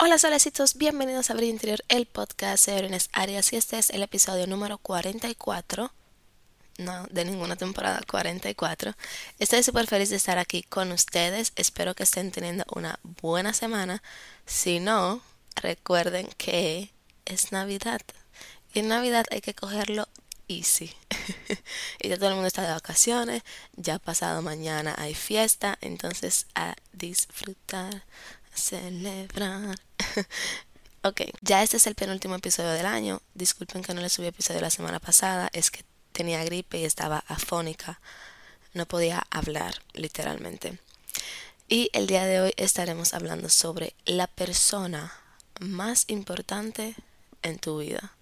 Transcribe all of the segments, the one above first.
Hola solecitos, bienvenidos a Brillo Interior, el podcast de Erenes Arias y este es el episodio número 44, no, de ninguna temporada, 44. Estoy súper feliz de estar aquí con ustedes, espero que estén teniendo una buena semana, si no, recuerden que es Navidad y en Navidad hay que cogerlo easy. y ya todo el mundo está de vacaciones, ya pasado mañana hay fiesta, entonces a disfrutar, celebrar. ok, ya este es el penúltimo episodio del año. Disculpen que no les subí episodio la semana pasada, es que tenía gripe y estaba afónica. No podía hablar, literalmente. Y el día de hoy estaremos hablando sobre la persona más importante en tu vida.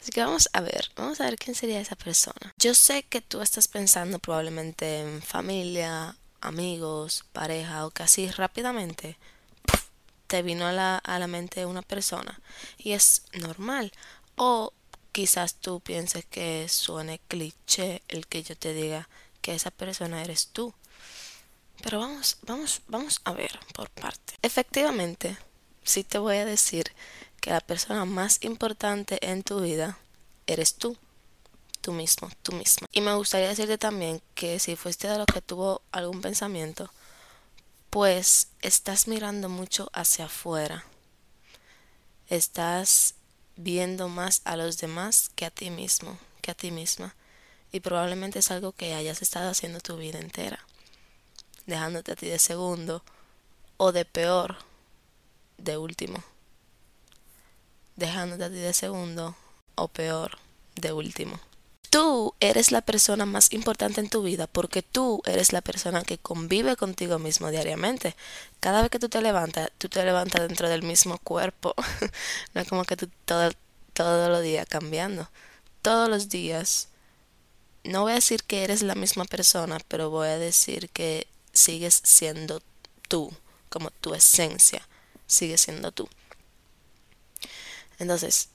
Así que vamos a ver, vamos a ver quién sería esa persona. Yo sé que tú estás pensando probablemente en familia amigos, pareja o casi rápidamente te vino a la, a la mente una persona y es normal. O quizás tú pienses que suene cliché el que yo te diga que esa persona eres tú. Pero vamos, vamos, vamos a ver por parte. Efectivamente, sí te voy a decir que la persona más importante en tu vida eres tú tú mismo, tú misma. Y me gustaría decirte también que si fuiste de los que tuvo algún pensamiento, pues estás mirando mucho hacia afuera. Estás viendo más a los demás que a ti mismo, que a ti misma. Y probablemente es algo que hayas estado haciendo tu vida entera. Dejándote a ti de segundo o de peor, de último. Dejándote a ti de segundo o peor, de último. Tú eres la persona más importante en tu vida porque tú eres la persona que convive contigo mismo diariamente. Cada vez que tú te levantas, tú te levantas dentro del mismo cuerpo. no es como que tú todo, todos los días cambiando. Todos los días. No voy a decir que eres la misma persona, pero voy a decir que sigues siendo tú, como tu esencia sigue siendo tú. Entonces,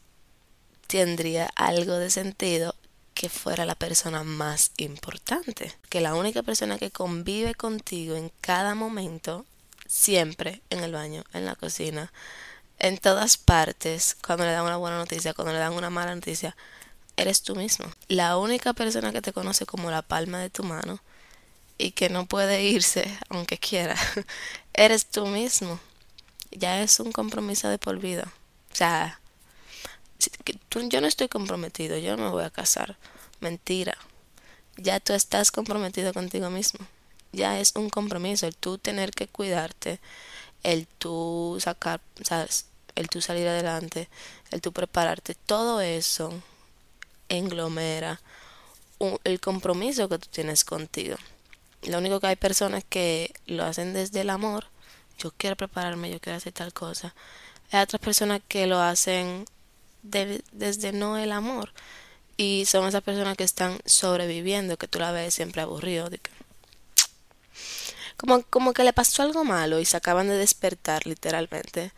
tendría algo de sentido que fuera la persona más importante, que la única persona que convive contigo en cada momento, siempre en el baño, en la cocina, en todas partes, cuando le dan una buena noticia, cuando le dan una mala noticia, eres tú mismo. La única persona que te conoce como la palma de tu mano y que no puede irse aunque quiera, eres tú mismo. Ya es un compromiso de por vida. O sea, yo no estoy comprometido, yo no me voy a casar. Mentira. Ya tú estás comprometido contigo mismo. Ya es un compromiso el tú tener que cuidarte, el tú sacar, el tú salir adelante, el tú prepararte, todo eso englomera el compromiso que tú tienes contigo. Lo único que hay personas que lo hacen desde el amor, yo quiero prepararme, yo quiero hacer tal cosa. Hay otras personas que lo hacen desde no el amor. Y son esas personas que están sobreviviendo, que tú la ves siempre aburrido. De como, como que le pasó algo malo y se acaban de despertar literalmente.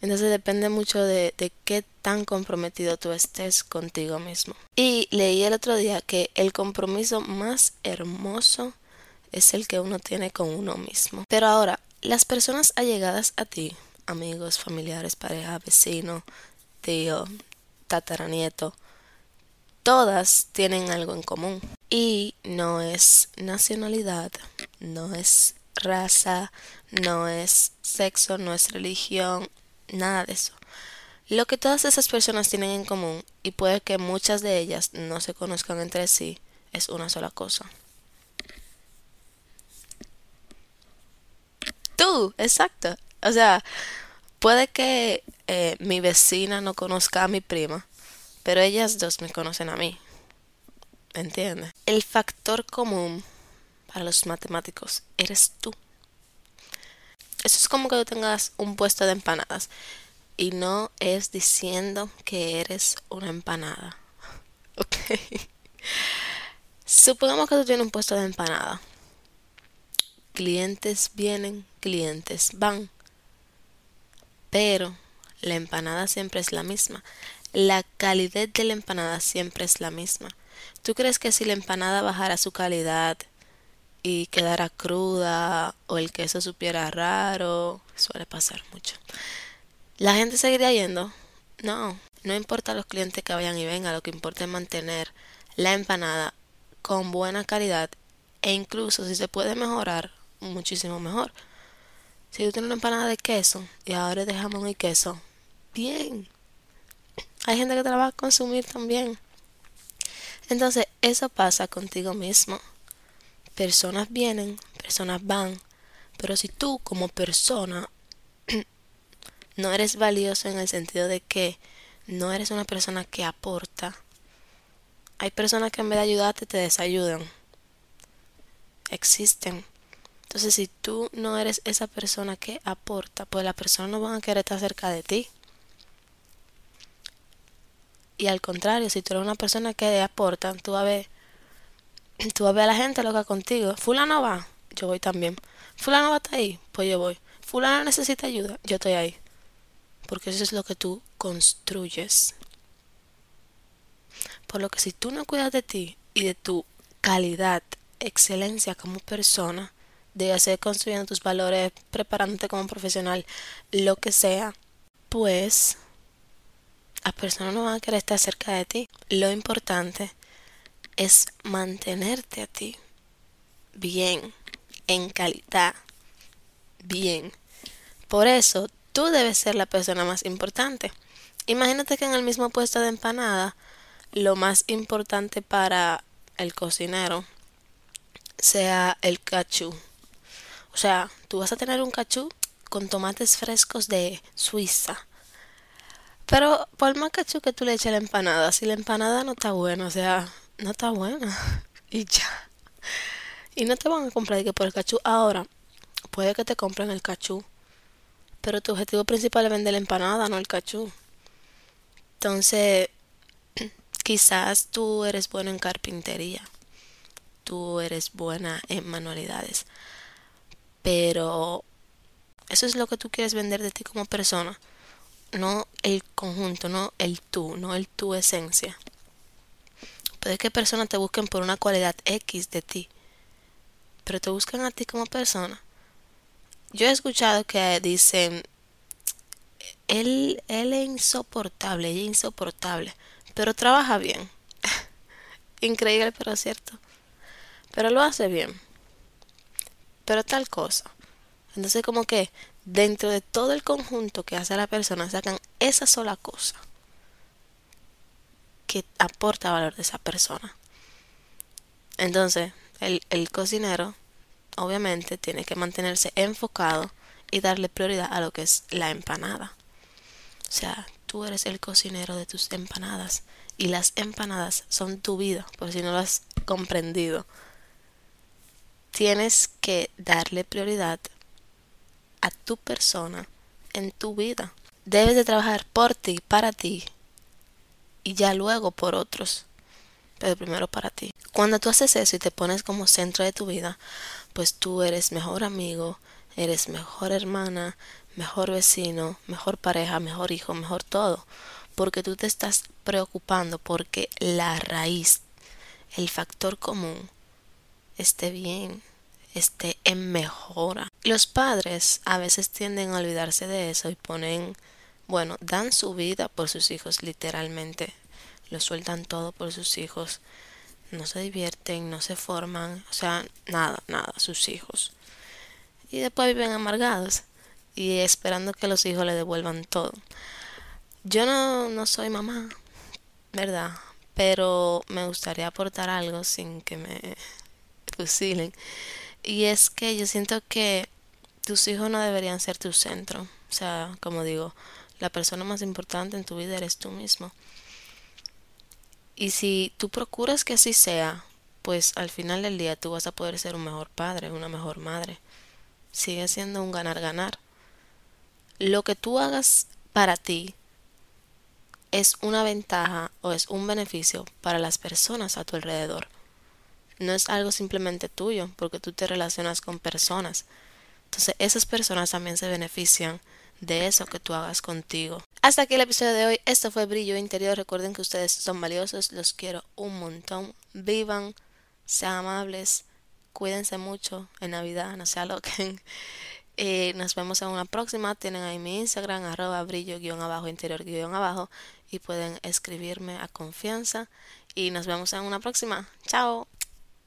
Entonces depende mucho de, de qué tan comprometido tú estés contigo mismo. Y leí el otro día que el compromiso más hermoso es el que uno tiene con uno mismo. Pero ahora, las personas allegadas a ti, amigos, familiares, pareja, vecinos, tío, tataranieto, todas tienen algo en común. Y no es nacionalidad, no es raza, no es sexo, no es religión, nada de eso. Lo que todas esas personas tienen en común, y puede que muchas de ellas no se conozcan entre sí, es una sola cosa. Tú, exacto. O sea, puede que eh, mi vecina no conozca a mi prima, pero ellas dos me conocen a mí. ¿Entiendes? El factor común para los matemáticos eres tú. Eso es como que tú tengas un puesto de empanadas y no es diciendo que eres una empanada. Ok. Supongamos que tú tienes un puesto de empanada. Clientes vienen, clientes van. Pero la empanada siempre es la misma. La calidad de la empanada siempre es la misma. ¿Tú crees que si la empanada bajara su calidad y quedara cruda o el queso supiera raro, suele pasar mucho. ¿La gente seguiría yendo? No, no importa los clientes que vayan y vengan, lo que importa es mantener la empanada con buena calidad e incluso si se puede mejorar, muchísimo mejor. Si tú tienes una empanada de queso y ahora dejamos el queso, bien. Hay gente que te la va a consumir también. Entonces, eso pasa contigo mismo. Personas vienen, personas van, pero si tú como persona no eres valioso en el sentido de que no eres una persona que aporta, hay personas que en vez de ayudarte te desayudan. Existen. Entonces, si tú no eres esa persona que aporta, pues las personas no van a querer estar cerca de ti. Y al contrario, si tú eres una persona que aporta, tú vas a ver, tú vas a ver a la gente loca contigo. Fulano va, yo voy también. Fulano va estar ahí, pues yo voy. Fulano necesita ayuda, yo estoy ahí. Porque eso es lo que tú construyes. Por lo que si tú no cuidas de ti y de tu calidad, excelencia como persona, de hacer construyendo tus valores, preparándote como profesional, lo que sea, pues las personas no van a querer estar cerca de ti. Lo importante es mantenerte a ti bien, en calidad, bien. Por eso tú debes ser la persona más importante. Imagínate que en el mismo puesto de empanada, lo más importante para el cocinero sea el cachú. O sea, tú vas a tener un cachú con tomates frescos de Suiza pero por más cachú que tú le eches la empanada, si la empanada no está buena, o sea, no está buena. y ya. Y no te van a comprar que por el cachú. Ahora, puede que te compren el cachú. Pero tu objetivo principal es vender la empanada, no el cachú. Entonces, quizás tú eres bueno en carpintería. Tú eres buena en manualidades. Pero eso es lo que tú quieres vender de ti como persona no el conjunto, no el tú, no el tu esencia. Puede que personas te busquen por una cualidad X de ti, pero te buscan a ti como persona. Yo he escuchado que dicen, él, es insoportable, es insoportable, pero trabaja bien. Increíble, pero cierto. Pero lo hace bien. Pero tal cosa. Entonces como que dentro de todo el conjunto que hace la persona sacan esa sola cosa que aporta valor de esa persona. Entonces, el, el cocinero obviamente tiene que mantenerse enfocado y darle prioridad a lo que es la empanada. O sea, tú eres el cocinero de tus empanadas y las empanadas son tu vida, por si no lo has comprendido. Tienes que darle prioridad a tu persona en tu vida. Debes de trabajar por ti, para ti y ya luego por otros, pero primero para ti. Cuando tú haces eso y te pones como centro de tu vida, pues tú eres mejor amigo, eres mejor hermana, mejor vecino, mejor pareja, mejor hijo, mejor todo, porque tú te estás preocupando porque la raíz, el factor común, esté bien, esté en mejora. Los padres a veces tienden a olvidarse de eso y ponen, bueno, dan su vida por sus hijos literalmente, lo sueltan todo por sus hijos, no se divierten, no se forman, o sea, nada, nada, sus hijos. Y después viven amargados y esperando que los hijos le devuelvan todo. Yo no, no soy mamá, ¿verdad? Pero me gustaría aportar algo sin que me fusilen. Y es que yo siento que tus hijos no deberían ser tu centro. O sea, como digo, la persona más importante en tu vida eres tú mismo. Y si tú procuras que así sea, pues al final del día tú vas a poder ser un mejor padre, una mejor madre. Sigue siendo un ganar-ganar. Lo que tú hagas para ti es una ventaja o es un beneficio para las personas a tu alrededor no es algo simplemente tuyo, porque tú te relacionas con personas. Entonces esas personas también se benefician de eso que tú hagas contigo. Hasta aquí el episodio de hoy. Esto fue Brillo Interior. Recuerden que ustedes son valiosos. Los quiero un montón. Vivan, sean amables, Cuídense mucho en Navidad, no se aloquen. Eh, nos vemos en una próxima. Tienen ahí mi Instagram, arroba brillo guion abajo, interior guion abajo. Y pueden escribirme a confianza. Y nos vemos en una próxima. Chao.